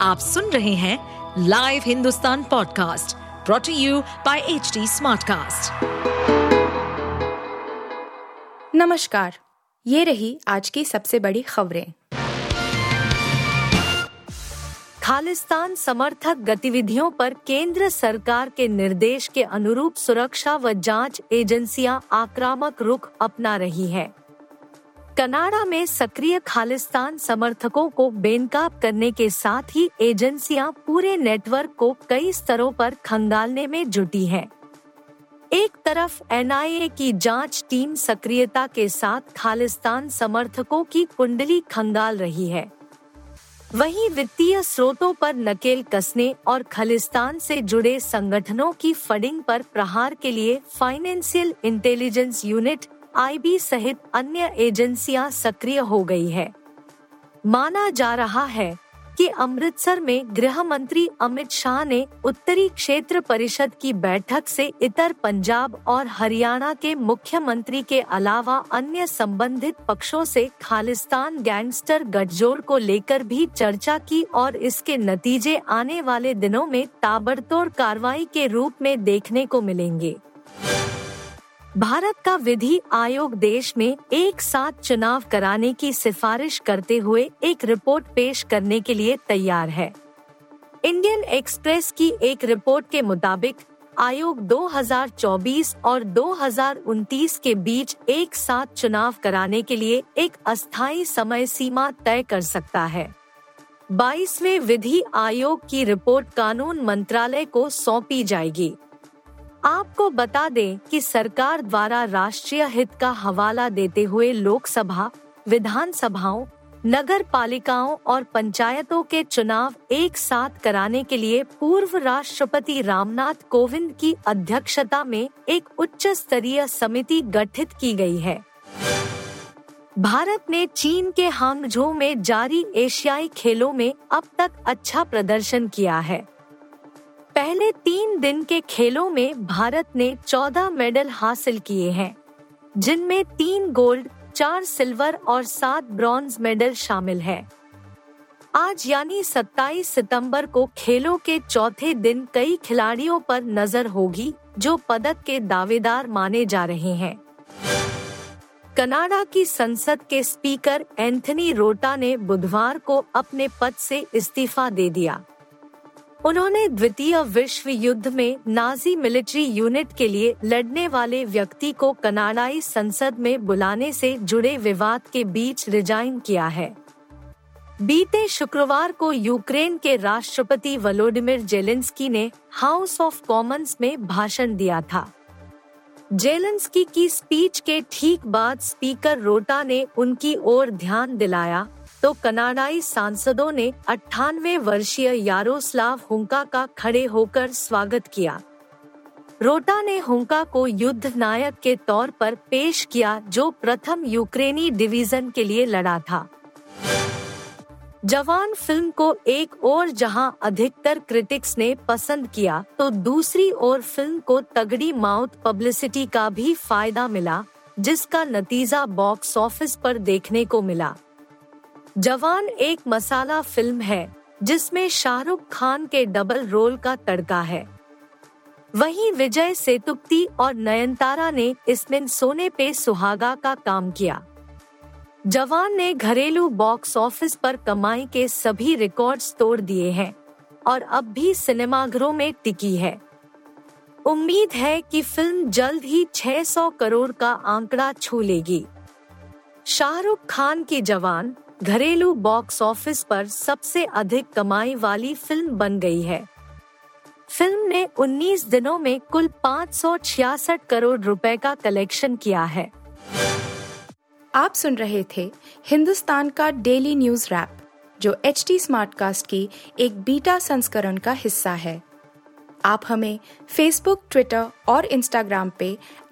आप सुन रहे हैं live Hindustan podcast brought to you by H Smartcast. नमस्कार, ये रही आज की सबसे बड़ी खबरें खालिस्तान समर्थक गतिविधियों पर केंद्र सरकार के निर्देश के अनुरूप सुरक्षा व जाँच एजेंसियाँ आक्रामक रुख अपना रही हैं। कनाडा में सक्रिय खालिस्तान समर्थकों को बेनकाब करने के साथ ही एजेंसियाँ पूरे नेटवर्क को कई स्तरों पर खंगालने में जुटी हैं। एक तरफ़ एनआईए की जाँच टीम सक्रियता के साथ खालिस्तान समर्थकों की कुंडली खंगाल रही है वहीं वित्तीय स्रोतों पर नकेल कसने और खालिस्तान से जुड़े संगठनों की फंडिंग पर प्रहार के लिए फाइनेंशियल इंटेलिजेंस यूनिट आईबी सहित अन्य एजेंसियाँ सक्रिय हो गई है। माना जा रहा है कि अमृतसर में गृह मंत्री अमित शाह ने उत्तरी क्षेत्र परिषद की बैठक से इतर पंजाब और हरियाणा के मुख्यमंत्री के अलावा अन्य संबंधित पक्षों से खालिस्तान गैंगस्टर गठजोड़ को लेकर भी चर्चा की और इसके नतीजे आने वाले दिनों में ताबड़तोड़ कार्रवाई के रूप में देखने को मिलेंगे। भारत का विधि आयोग देश में एक साथ चुनाव कराने की सिफारिश करते हुए एक रिपोर्ट पेश करने के लिए तैयार है। इंडियन एक्सप्रेस की एक रिपोर्ट के मुताबिक, आयोग 2024 और 2029 के बीच एक साथ चुनाव कराने के लिए एक अस्थायी समय सीमा तय कर सकता है। बाईसवें विधि आयोग की रिपोर्ट कानून मंत्रालय को सौंपी जाएगी। आपको बता दें कि सरकार द्वारा राष्ट्रीय हित का हवाला देते हुए लोकसभा, विधानसभाओं नगर पालिकाओं और पंचायतों के चुनाव एक साथ कराने के लिए पूर्व राष्ट्रपति रामनाथ कोविंद की अध्यक्षता में एक उच्च स्तरीय समिति गठित की गई है। भारत ने चीन के हांगझो में जारी एशियाई खेलों में अब तक अच्छा प्रदर्शन किया है। पहले तीन दिन के खेलों में भारत ने चौदह मेडल हासिल किए हैं, जिनमें तीन गोल्ड, चार सिल्वर और सात ब्रॉन्ज मेडल शामिल हैं। आज यानी 27 सितंबर को खेलों के चौथे दिन कई खिलाड़ियों पर नज़र होगी, जो पदक के दावेदार माने जा रहे हैं कनाडा की संसद के स्पीकर एंथनी रोटा ने बुधवार को अपने पद से इस्तीफा दे दिया उन्होंने द्वितीय विश्व युद्ध में नाजी मिलिट्री यूनिट के लिए लड़ने वाले व्यक्ति को कनाडाई संसद में बुलाने से जुड़े विवाद के बीच रिजाइन किया है। बीते शुक्रवार को यूक्रेन के राष्ट्रपति वलोडिमिर जेलेंस्की ने हाउस ऑफ़ कॉमन्स में भाषण दिया था। जेलेंस्की की स्पीच के ठीक बाद स्पीकर रोटा ने उनकी ओर ध्यान दिलाया तो कनाडाई सांसदों ने अट्ठानवे वर्षीय यारोस्लाव हुंका का खड़े होकर स्वागत किया। रोटा ने हुंका को युद्ध नायक के तौर पर पेश किया, जो प्रथम यूक्रेनी डिवीज़न के लिए लड़ा था। जवान फ़िल्म को एक और जहाँ अधिकतर क्रिटिक्स ने पसंद किया तो दूसरी ओर फ़िल्म को तगड़ी माउथ पब्लिसिटी का भी फ़ायदा मिला, जिसका नतीजा बॉक्स ऑफ़िस पर देखने को मिला। जवान एक मसाला फ़िल्म है, जिसमें शाहरुख खान के डबल रोल का तड़का है। वहीं विजय सेतुप्ती और नयनतारा ने इसमें सोने पे सुहागा का काम किया। जवान ने घरेलू बॉक्स ऑफ़िस पर कमाई के सभी रिकॉर्ड्स तोड़ दिए हैं और अब भी सिनेमाघरों में टिकी है। उम्मीद है कि फ़िल्म जल्द ही 600 करोड़ का आंकड़ा छू लेगी। शाहरुख खान की जवान घरेलू बॉक्स ऑफ़िस पर सबसे अधिक कमाई वाली फ़िल्म बन गई है। फ़िल्म ने 19 दिनों में कुल पाँच सौ छियासठ करोड़ रुपए का कलेक्शन किया है। आप सुन रहे थे हिंदुस्तान का डेली न्यूज़ रैप जो एच टी स्मार्ट कास्ट की एक बीटा संस्करण का हिस्सा है। आप हमें फेसबुक ट्विटर और इंस्टाग्राम पे